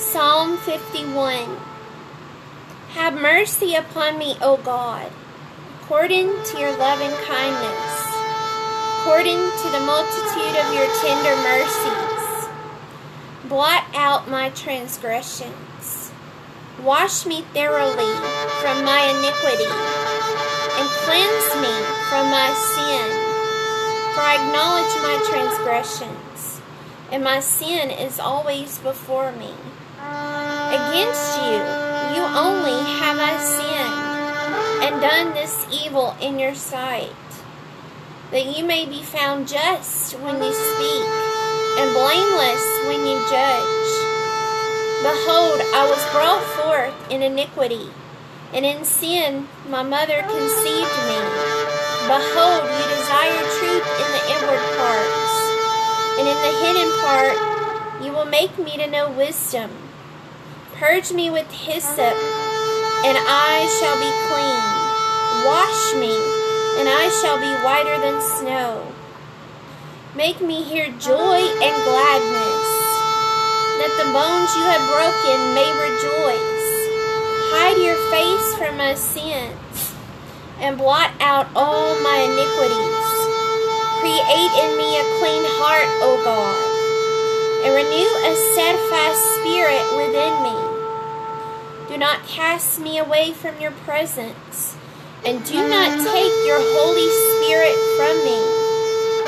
Psalm 51 Have mercy upon me, O God, according to your loving kindness, according to the multitude of your tender mercies. Blot out my transgressions. Wash me thoroughly from my iniquity, and cleanse me from my sin. For I acknowledge my transgressions, and my sin is always before me. Against you, you only have I sinned, and done this evil in your sight, that you may be found just when you speak, and blameless when you judge. Behold, I was brought forth in iniquity, and in sin my mother conceived me. Behold, you desire truth in the inward parts, and in the hidden part you will make me to know wisdom. Purge me with hyssop, and I shall be clean. Wash me, and I shall be whiter than snow. Make me hear joy and gladness, that the bones you have broken may rejoice. Hide your face from my sins, and blot out all my iniquities. Create in me a clean heart, O God, and renew a steadfast not cast me away from your presence, and do not take your Holy Spirit from me.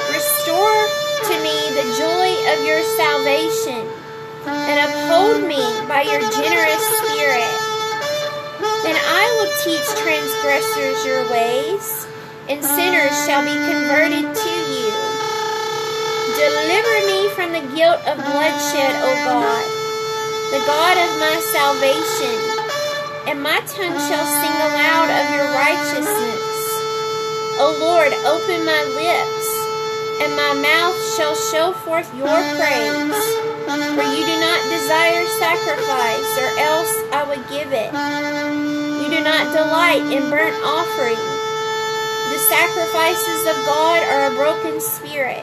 Restore to me the joy of your salvation, and uphold me by your generous spirit. Then I will teach transgressors your ways, and sinners shall be converted to you. Deliver me from the guilt of bloodshed, O God, the God of my salvation and my tongue shall sing aloud of your righteousness. O Lord, open my lips, and my mouth shall show forth your praise. For you do not desire sacrifice, or else I would give it. You do not delight in burnt offering. The sacrifices of God are a broken spirit,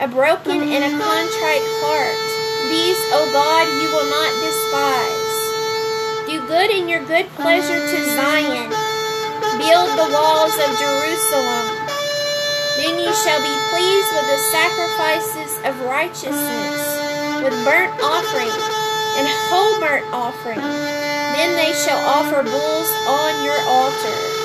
a broken and a contrite heart. These, O God, you will not despise. Good in your good pleasure to Zion. Build the walls of Jerusalem. Then you shall be pleased with the sacrifices of righteousness, with burnt offering and whole burnt offering. Then they shall offer bulls on your altar.